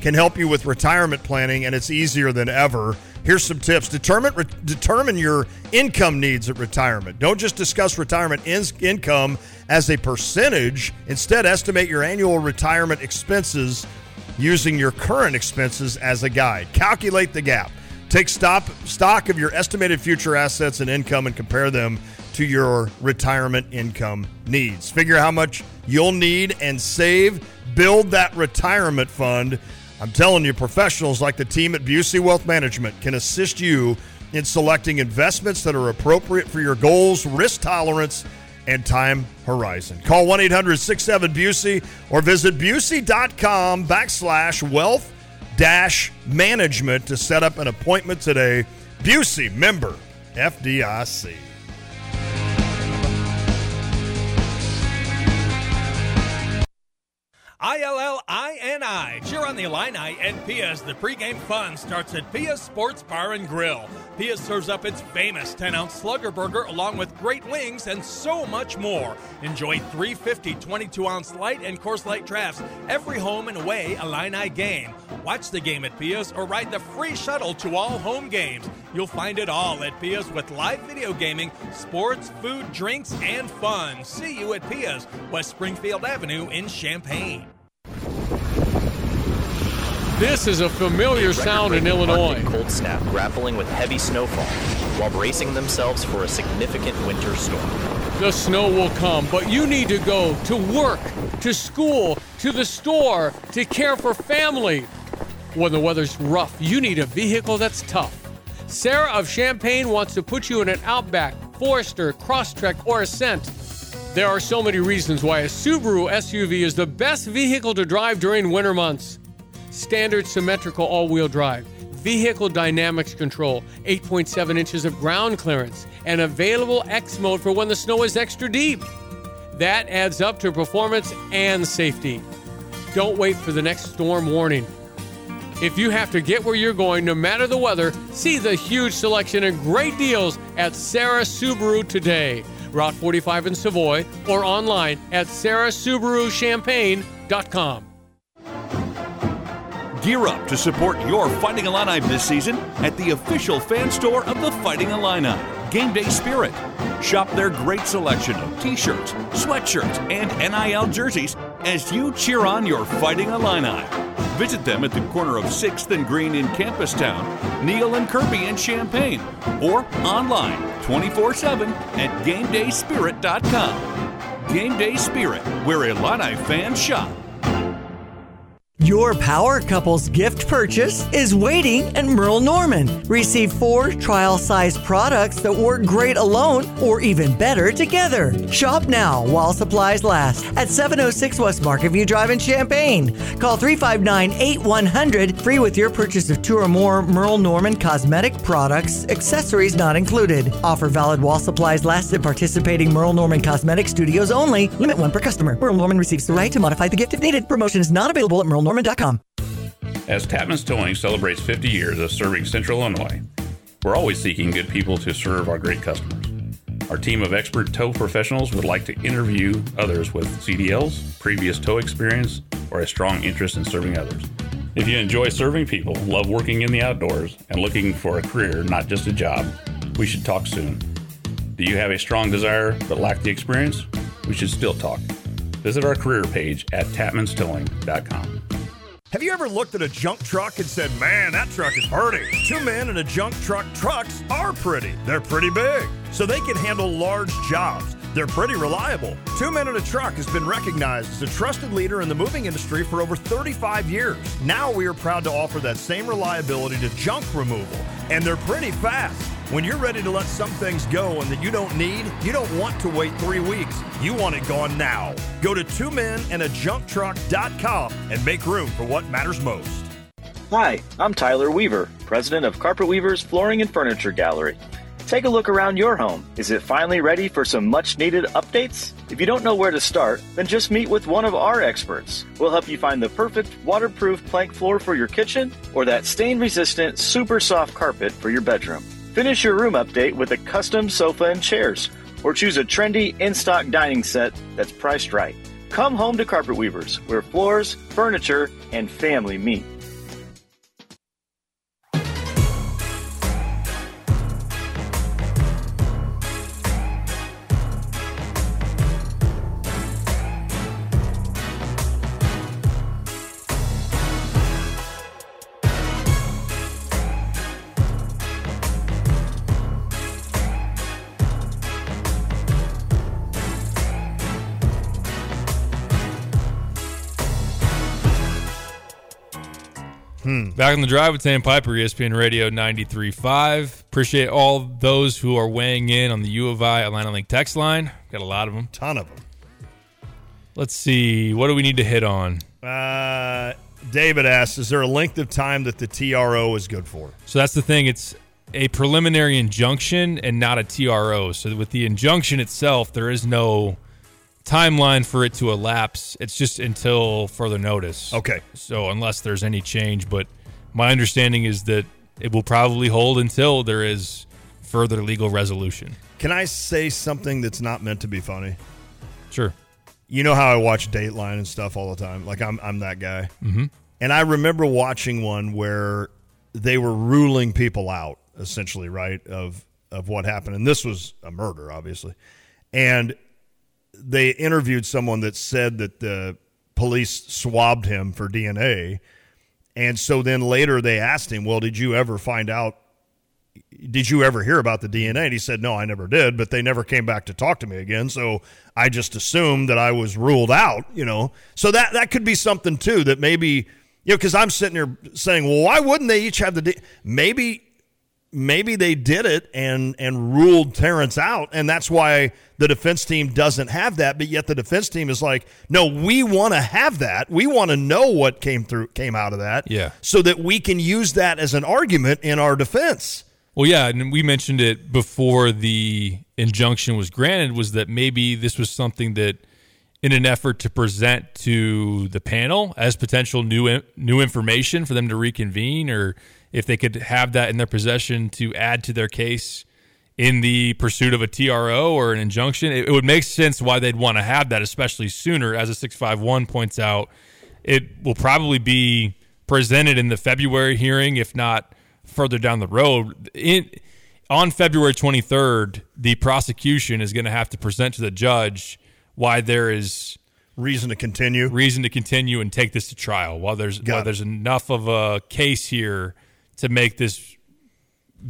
G: can help you with retirement planning, and it's easier than ever. Here's some tips. Determine re- determine your income needs at retirement. Don't just discuss retirement in- income as a percentage. Instead, estimate your annual retirement expenses using your current expenses as a guide. Calculate the gap. Take stop, stock of your estimated future assets and income and compare them to your retirement income needs. Figure how much you'll need and save. Build that retirement fund. I'm telling you, professionals like the team at Busey Wealth Management can assist you in selecting investments that are appropriate for your goals, risk tolerance, and time horizon. Call 1 800 67 Busey or visit Busey.com backslash wealth dash management to set up an appointment today. Busey, member FDIC.
I: I L L I N I. Cheer on the Illini and Pia's. The pregame fun starts at Pia's Sports Bar and Grill. Pia serves up its famous 10 ounce slugger burger along with great wings and so much more. Enjoy 350 22 ounce light and Coors Light drafts every home and away Illini game. Watch the game at Pia's or ride the free shuttle to all home games. You'll find it all at Pia's with live video gaming, sports, food, drinks, and fun. See you at Pia's, West Springfield Avenue in Champaign.
J: This is a familiar sound in Illinois.
K: Cold snap grappling with heavy snowfall while bracing themselves for a significant winter storm.
J: The snow will come, but you need to go to work, to school, to the store, to care for family. When the weather's rough, you need a vehicle that's tough. Sarah of Champaign wants to put you in an Outback, Forester, Crosstrek, or Ascent. There are so many reasons why a Subaru SUV is the best vehicle to drive during winter months. Standard symmetrical all wheel drive, vehicle dynamics control, 8.7 inches of ground clearance, and available X mode for when the snow is extra deep. That adds up to performance and safety. Don't wait for the next storm warning. If you have to get where you're going, no matter the weather, see the huge selection and great deals at Sarah Subaru today. Route 45 in Savoy or online at sarahsubaruchampaign.com.
L: Gear up to support your Fighting Illini this season at the official fan store of the Fighting Illini, Game Day Spirit. Shop their great selection of t shirts, sweatshirts, and NIL jerseys as you cheer on your Fighting Illini. Visit them at the corner of 6th and Green in Campustown, Neal and Kirby in Champaign, or online 24 7 at GameDaySpirit.com. Game Day Spirit, where Illini fans shop.
M: Your Power Couples gift purchase is waiting at Merle Norman. Receive four trial size products that work great alone or even better together. Shop now while supplies last at 706 West Market View Drive in Champaign. Call 359 8100 free with your purchase of two or more Merle Norman cosmetic products, accessories not included. Offer valid while supplies last at participating Merle Norman Cosmetic Studios only. Limit one per customer. Merle Norman receives the right to modify the gift if needed. Promotion is not available at merlenorman.com.
N: As Tapman's Towing celebrates 50 years of serving Central Illinois, we're always seeking good people to serve our great customers. Our team of expert tow professionals would like to interview others with CDLs, previous tow experience, or a strong interest in serving others. If you enjoy serving people, love working in the outdoors, and looking for a career, not just a job, we should talk soon. Do you have a strong desire but lack the experience? We should still talk. Visit our career page at tapmanstowing.com.
G: Have you ever looked at a junk truck and said, man, that truck is pretty? Two men in a junk truck trucks are pretty. They're pretty big, so they can handle large jobs. They're pretty reliable. Two Men and a Truck has been recognized as a trusted leader in the moving industry for over 35 years. Now we are proud to offer that same reliability to junk removal, and they're pretty fast. When you're ready to let some things go and that you don't need, you don't want to wait three weeks. You want it gone now. Go to two men and a junk truck.com and make room for what matters most.
O: Hi, I'm Tyler Weaver, president of Carpet Weavers Flooring and Furniture Gallery. Take a look around your home. Is it finally ready for some much needed updates? If you don't know where to start, then just meet with one of our experts. We'll help you find the perfect waterproof plank floor for your kitchen or that stain resistant, super soft carpet for your bedroom. Finish your room update with a custom sofa and chairs, or choose a trendy in stock dining set that's priced right. Come home to Carpet Weavers, where floors, furniture, and family meet.
F: Back on the drive with Sam Piper, ESPN Radio 93.5. Appreciate all those who are weighing in on the U of I Atlanta Link text line. Got a lot of them.
G: Ton of them.
F: Let's see. What do we need to hit on?
G: Uh, David asks, is there a length of time that the TRO is good for?
F: So that's the thing. It's a preliminary injunction and not a TRO. So with the injunction itself, there is no timeline for it to elapse. It's just until further notice.
G: Okay.
F: So unless there's any change, but my understanding is that it will probably hold until there is further legal resolution.
G: Can I say something that's not meant to be funny?
F: Sure.
G: You know how I watch Dateline and stuff all the time. Like I'm I'm that guy.
F: Mhm.
G: And I remember watching one where they were ruling people out essentially, right, of of what happened. And this was a murder, obviously. And they interviewed someone that said that the police swabbed him for DNA. And so then later they asked him, "Well, did you ever find out did you ever hear about the DNA? And he said, No, I never did, but they never came back to talk to me again. So I just assumed that I was ruled out, you know. So that that could be something too that maybe, you know, because I'm sitting here saying, Well, why wouldn't they each have the maybe maybe they did it and and ruled Terrence out, and that's why the defense team doesn't have that. But yet the defense team is like, no, we want to have that. We want to know what came through came out of that,
F: Yeah.
G: so that we can use that as an argument in our defense.
F: Well, yeah, and we mentioned it before the injunction was granted was that maybe this was something that in an effort to present to the panel as potential new new information for them to reconvene or if they could have that in their possession to add to their case in the pursuit of a TRO or an injunction, it, it would make sense why they'd want to have that, especially sooner. As a 651 points out, it will probably be presented in the February hearing, if not further down the road. In, on February 23rd, the prosecution is going to have to present to the judge why there is
G: reason to continue,
F: reason to continue and take this to trial. While there's
G: Got
F: while
G: it.
F: there's enough of a case here to make this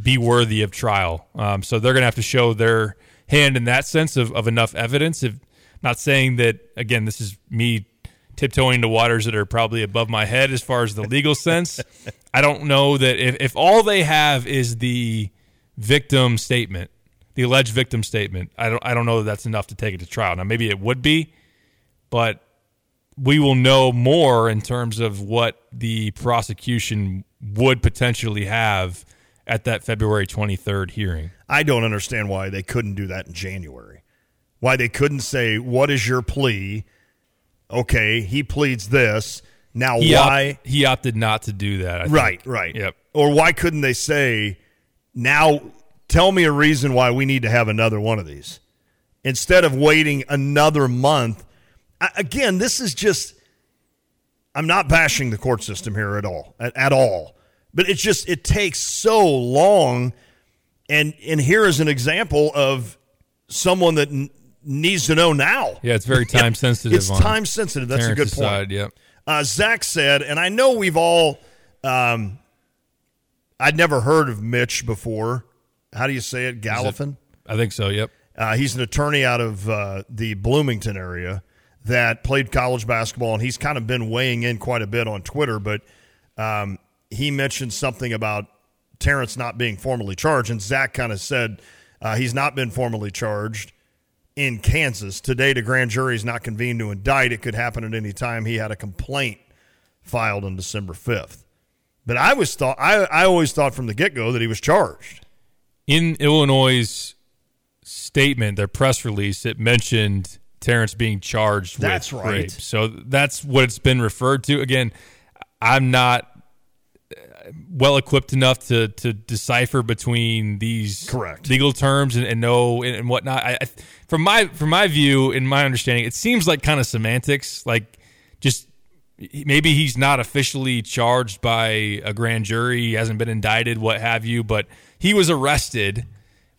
F: be worthy of trial. Um, so they're going to have to show their hand in that sense of, of enough evidence. If not saying that again, this is me tiptoeing to waters that are probably above my head as far as the legal sense. I don't know that if, if all they have is the victim statement, the alleged victim statement, I don't I don't know that that's enough to take it to trial. Now maybe it would be, but we will know more in terms of what the prosecution would potentially have at that February 23rd hearing.
G: I don't understand why they couldn't do that in January. Why they couldn't say, "What is your plea?" Okay, he pleads this. Now,
F: He op-
G: why?
F: he opted not to do that. I think.
G: right, right.
F: Yep.
G: Or why couldn't they say, "Now, tell me a reason why we need to have another one of these," instead of waiting another month? I- Again, this is just. I'm not bashing the court system here at all, at, at all. But it's just it takes so long, and and here is an example of someone that n- needs to know now.
F: Yeah, it's very *laughs* time sensitive
G: It's time sensitive. That's a good point.
F: side, yep.
G: Uh, Zach said, and I know we've all. Um, I'd never heard of Mitch before. How do you say it? Gallifin.
F: I think so. Yep.
G: Uh, he's an attorney out of uh, the Bloomington area that played college basketball, and he's kind of been weighing in quite a bit on Twitter. But um, he mentioned something about Terrence not being formally charged, and Zach kind of said uh, he's not been formally charged in Kansas. Today, the grand jury is not convened to indict. It could happen at any time. He had a complaint filed on December 5th. But I was thought I, I always thought from the get go that he was charged.
F: In Illinois' statement, their press release, it mentioned Terrence being charged
G: That's
F: with
G: right.
F: rape. So that's what it's been referred to. Again, I'm not well equipped enough to to decipher between these
G: correct
F: legal terms and, and know and, and whatnot. I, I, from my from my view, in my understanding, it seems like kind of semantics, like just maybe he's not officially charged by a grand jury, he hasn't been indicted, what have you, but he was arrested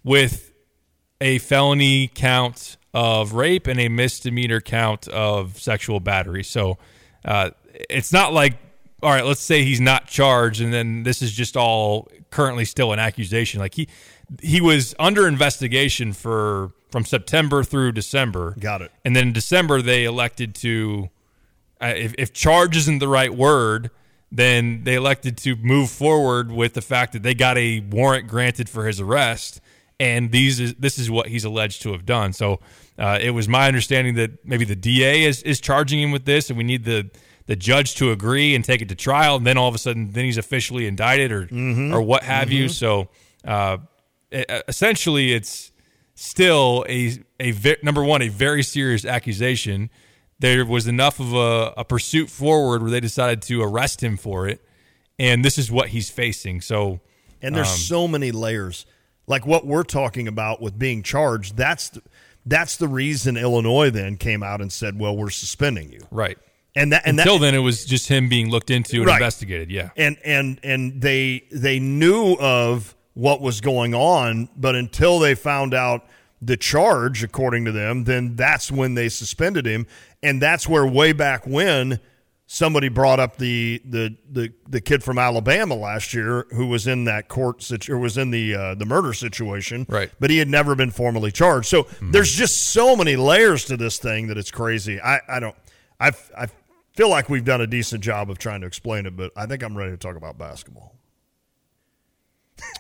F: with a felony count of rape and a misdemeanor count of sexual battery. So uh, it's not like, all right, let's say he's not charged, and then this is just all currently still an accusation. Like he he was under investigation for from September through December.
G: Got it.
F: And then in December they elected to uh, if, if charge isn't the right word, then they elected to move forward with the fact that they got a warrant granted for his arrest, and these is, this is what he's alleged to have done. So uh, it was my understanding that maybe the DA is, is charging him with this, and we need the the judge to agree and take it to trial, and then all of a sudden, then he's officially indicted or
G: Mhm.
F: or what have you.
G: Mhm.
F: So uh, essentially, it's still a a ve- number one a very serious accusation. There was enough of a, a pursuit forward where they decided to arrest him for it, and this is what he's facing. So,
G: And there's
F: um,
G: so many layers. Like what we're talking about with being charged, that's the, that's the reason Illinois then came out and said, "Well, we're suspending you."
F: right.
G: And that and
F: Until
G: that,
F: then, it was just him being looked into and
G: Right.
F: investigated. Yeah.
G: and and and they they knew of what was going on, but until they found out the charge, according to them, then that's when they suspended him, and that's where way back when somebody brought up the the the, the kid from Alabama last year who was in that court situ- or was in the uh, the murder situation,
F: Right.
G: But he had never been formally charged. So there's just so many layers to this thing that it's crazy. I I don't I I feel like we've done a decent job of trying to explain it, but I think I'm ready to talk about basketball.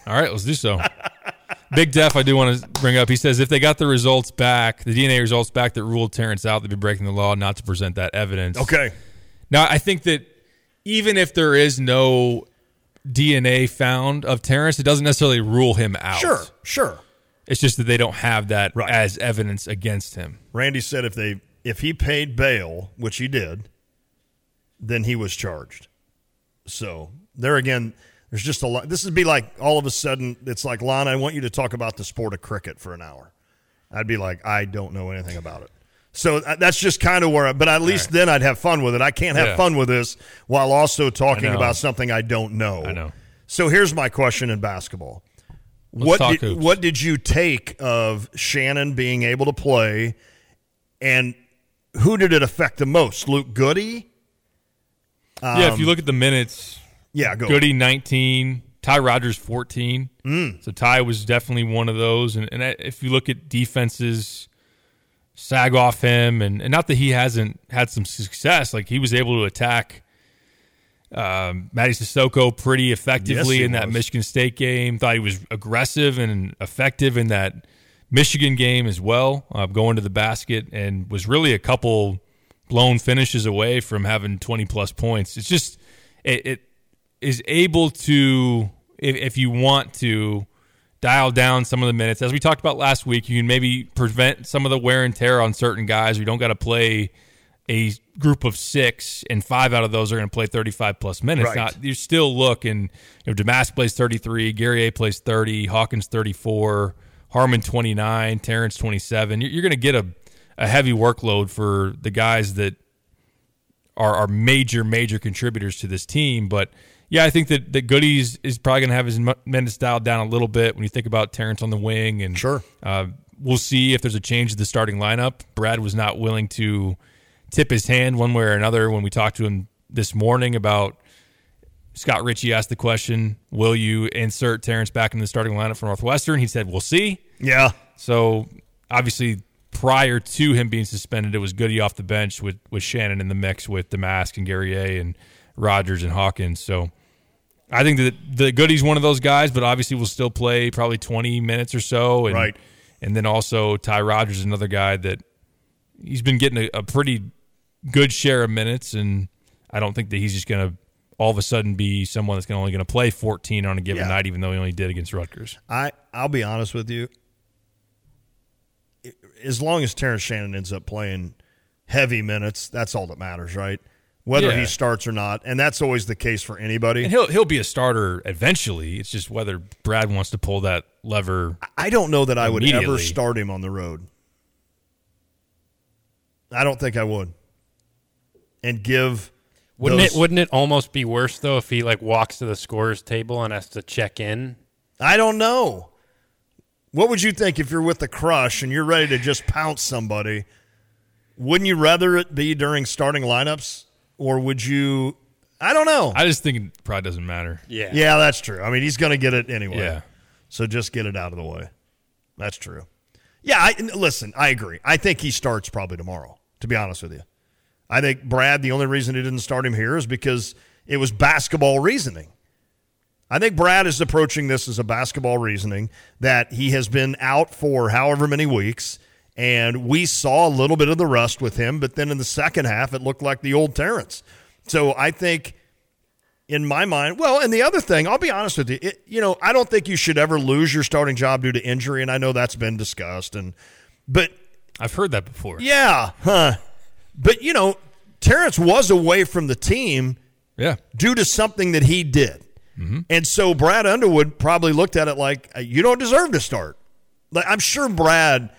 F: All right, let's do so. *laughs* Big Def, I do want to bring up. He says if they got the results back, the DNA results back that ruled Terrence out, they'd be breaking the law not to present that evidence.
G: Okay.
F: Now, I think that even if there is no DNA found of Terrence, it doesn't necessarily rule him out.
G: Sure, sure.
F: It's just that they don't have that as evidence against him.
G: Randy said if they if he paid bail, which he did, then he was charged. So there again, there's just a lot. This would be like all of a sudden, it's like Lon. I want you to talk about the sport of cricket for an hour. I'd be like, I don't know anything about it. So uh, that's just kind of where. I, but at least then I'd have fun with it. I can't have
F: Yeah.
G: fun with this while also talking about something I don't know.
F: I know.
G: So here's my question in basketball.
F: Let's
G: what did,
F: hoops.
G: what did you take of Shannon being able to play, and who did it affect the most? Luke Goody.
F: Yeah, if
G: Um,
F: you look at the minutes,
G: yeah, go.
F: Goody 19, Ty Rodgers 14.
G: Mm.
F: So Ty was definitely one of those. And, and if you look at defenses sag off him, and, and not that he hasn't had some success, like he was able to attack um, Mady Sissoko pretty effectively
G: Yes,
F: in that
G: was.
F: Michigan State game. Thought he was aggressive and effective in that Michigan game as well, uh, going to the basket, and was really a couple blown finishes away from having 20 plus points. It's just, it, it is able to, if, if you want to, dial down some of the minutes. As we talked about last week, you can maybe prevent some of the wear and tear on certain guys. You don't got to play a group of six, and five out of those are going to play 35 plus minutes.
G: Right.
F: Now, you still look, and you know, Damas plays 33, Guerrier plays 30, Hawkins 34, Harmon 29, Terrence 27. You're, you're going to get a, a heavy workload for the guys that are, are major, major contributors to this team. But yeah, I think that, that Goody's is probably going to have his minutes dialed down a little bit when you think about Terrence on the wing. And
G: sure,
F: uh, we'll see if there's a change to the starting lineup. Brad was not willing to tip his hand one way or another when we talked to him this morning about Scott Ritchie asked the question, "Will you insert Terrence back in the starting lineup for Northwestern?" He said, "We'll see."
G: Yeah.
F: So obviously, prior to him being suspended, it was Goody off the bench with with Shannon in the mix with Domask and Guerrier and Rodgers and Hawkins. So I think that the Goody's one of those guys, but obviously will still play probably twenty minutes or so. And,
G: Right.
F: And then also Ty Rodgers is another guy that he's been getting a, a pretty good share of minutes, and I don't think that he's just going to all of a sudden be someone that's gonna only going to play 14 on a given
G: Yeah.
F: night, even though he only did against Rutgers.
G: I I'll be honest with you. As long as Terrence Shannon ends up playing heavy minutes, that's all that matters, right? Whether
F: Yeah.
G: he starts or not, and that's always the case for anybody.
F: And he'll he'll be a starter eventually. It's just whether Brad wants to pull that lever.
G: I don't know that I would ever start him on the road. I don't think I would. And give
H: Wouldn't
G: those-
H: it wouldn't it almost be worse though if he like walks to the scorers table and has to check in?
G: I don't know. What would you think if you're with the crush and you're ready to just pounce somebody? Wouldn't you rather it be during starting lineups, or would you? I don't know.
F: I just think it probably doesn't matter.
H: Yeah.
G: Yeah, that's true. I mean, he's going to get it anyway.
F: Yeah.
G: So just get it out of the way. That's true. Yeah, I, listen, I agree. I think he starts probably tomorrow, to be honest with you. I think Brad, the only reason he didn't start him here is because it was basketball reasoning. I think Brad is approaching this as a basketball reasoning that he has been out for however many weeks, and we saw a little bit of the rust with him, but then in the second half, it looked like the old Terrence. So I think in my mind. Well, and the other thing, I'll be honest with you, it, you know, I don't think you should ever lose your starting job due to injury, and I know that's been discussed. And but
F: I've heard that before.
G: Yeah, huh? But you know, Terrence was away from the team,
F: yeah,
G: due to something that he did,
F: mm-hmm.
G: and so Brad Underwood probably looked at it like you don't deserve to start. Like I'm sure Brad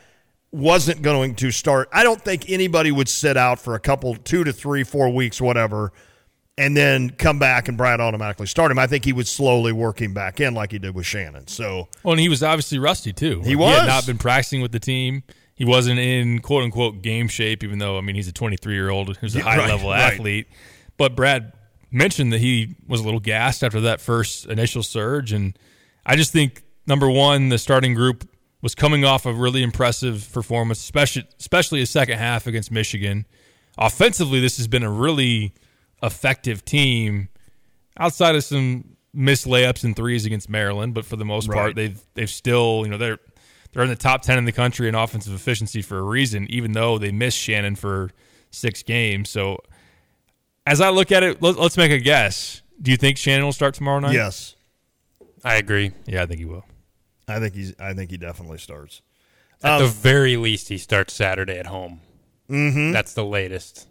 G: wasn't going to start. I don't think anybody would sit out for a couple, two to three, four weeks, whatever and then come back and Brad automatically start him. I think he would slowly work him back in like he did with Shannon. So,
F: well, and he was obviously rusty too.
G: He was
F: he had not been practicing with the team. He wasn't in quote unquote game shape, even though I mean he's a 23 year old who's a *laughs* high level right, athlete. Right. But Brad mentioned that he was a little gassed after that first initial surge, and I just think number one, the starting group was coming off a really impressive performance, especially especially a second half against Michigan. Offensively, this has been a really effective team outside of some missed layups and threes against Maryland, but for the most right. part they've they've still, you know, they're they're in the top 10 in the country in offensive efficiency for a reason even though they missed Shannon for 6 games. So as I look at it, let, us make a guess. Do you think Shannon will start tomorrow night?
G: Yes.
F: I agree. Yeah, I think he will.
G: I think he's I think he definitely starts.
H: At um, the very least he starts Saturday at home.
G: Mm-hmm.
H: That's the latest.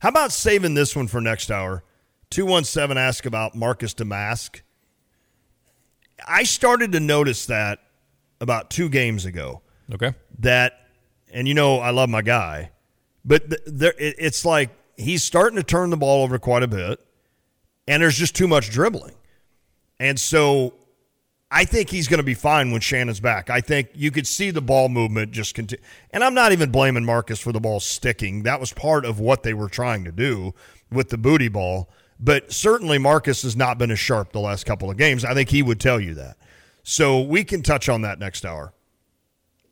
G: How about saving this one for next hour? 217 ask about Marcus Domask. I started to notice that about two games ago.
F: Okay.
G: That, and you know, I love my guy, but th- there, it, it's like he's starting to turn the ball over quite a bit, and there's just too much dribbling. And so I think he's going to be fine when Shannon's back. I think you could see the ball movement just continue. And I'm not even blaming Marcus for the ball sticking. That was part of what they were trying to do with the booty ball. But certainly Marcus has not been as sharp the last couple of games. I think he would tell you that. So we can touch on that next hour.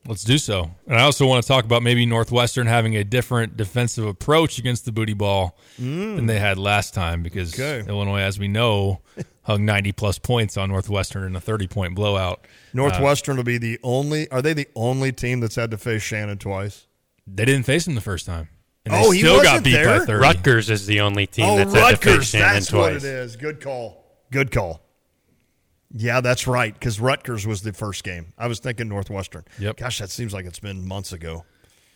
F: Let's do so. And I also want to talk about maybe Northwestern having a different defensive approach against the booty ball mm. than they had last time because okay. Illinois, as we know, hung 90 plus points on Northwestern in a 30 point blowout.
G: Northwestern uh, will be the only, are they the only team that's had to face Shannon twice?
F: They didn't face him the first time.
G: And oh, he still got beat
H: there?
G: by 30.
H: Rutgers is the only team
G: oh,
H: that's
G: Rutgers,
H: had to face Shannon
G: that's
H: twice.
G: what it is. Good call. Good call. Yeah, that's right. Because Rutgers was the first game. I was thinking Northwestern.
F: Yep.
G: Gosh, that seems like it's been months ago.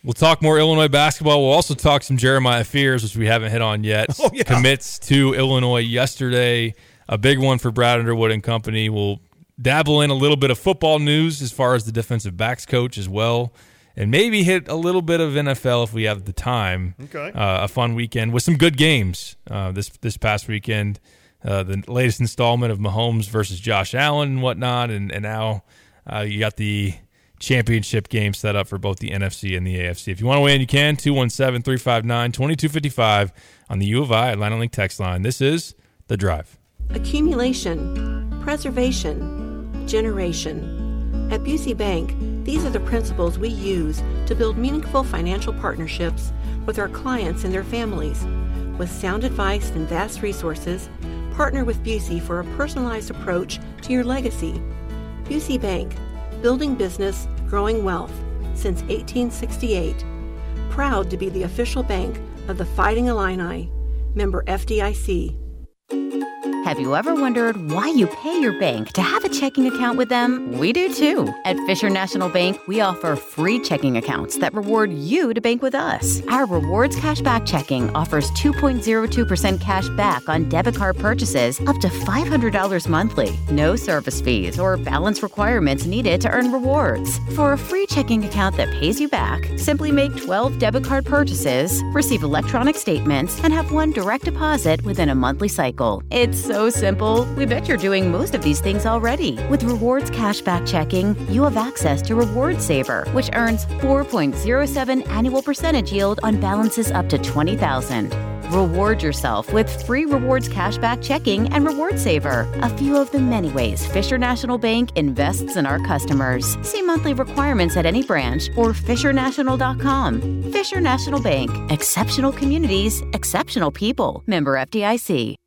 F: We'll talk more Illinois basketball. We'll also talk some Jeremiah Fears, which we haven't hit on yet. *laughs*
G: Oh, yeah.
F: Commits to Illinois yesterday. A big one for Brad Underwood and company. We'll dabble in a little bit of football news as far as the defensive backs coach as well. And maybe hit a little bit of NFL if we have the time.
G: Okay.
F: Uh, a fun weekend with some good games uh, this this past weekend uh, the latest installment of Mahomes versus Josh Allen and whatnot, and and now uh, you got the championship game set up for both the NFC and the AFC. If you want to win, you can 217-359-2255 on the U of I Atlanta Link text line. This is the Drive.
P: Accumulation, preservation, generation. At Busey Bank, these are the principles we use to build meaningful financial partnerships with our clients and their families. With sound advice and vast resources, Partner with Busey for a personalized approach to your legacy. Busey Bank, building business, growing wealth since 1868. Proud to be the official bank of the Fighting Illini, member FDIC.
Q: Have you ever wondered why you pay your bank to have a checking account with them? We do too. At Fisher National Bank, we offer free checking accounts that reward you to bank with us. Our rewards cashback checking offers 2.02% cash back on debit card purchases up to $500 monthly. No service fees or balance requirements needed to earn rewards. For a free checking account that pays you back, simply make 12 debit card purchases, receive electronic statements, and have one direct deposit within a monthly cycle. It's so so simple. We bet you're doing most of these things already. With rewards cashback checking, you have access to Reward Saver, which earns 4.07 annual percentage yield on balances up to 20,000. Reward yourself with free rewards cashback checking and Reward Saver, a few of the many ways Fisher National Bank invests in our customers. See monthly requirements at any branch or fishernational.com. Fisher National Bank, exceptional communities, exceptional people. Member FDIC.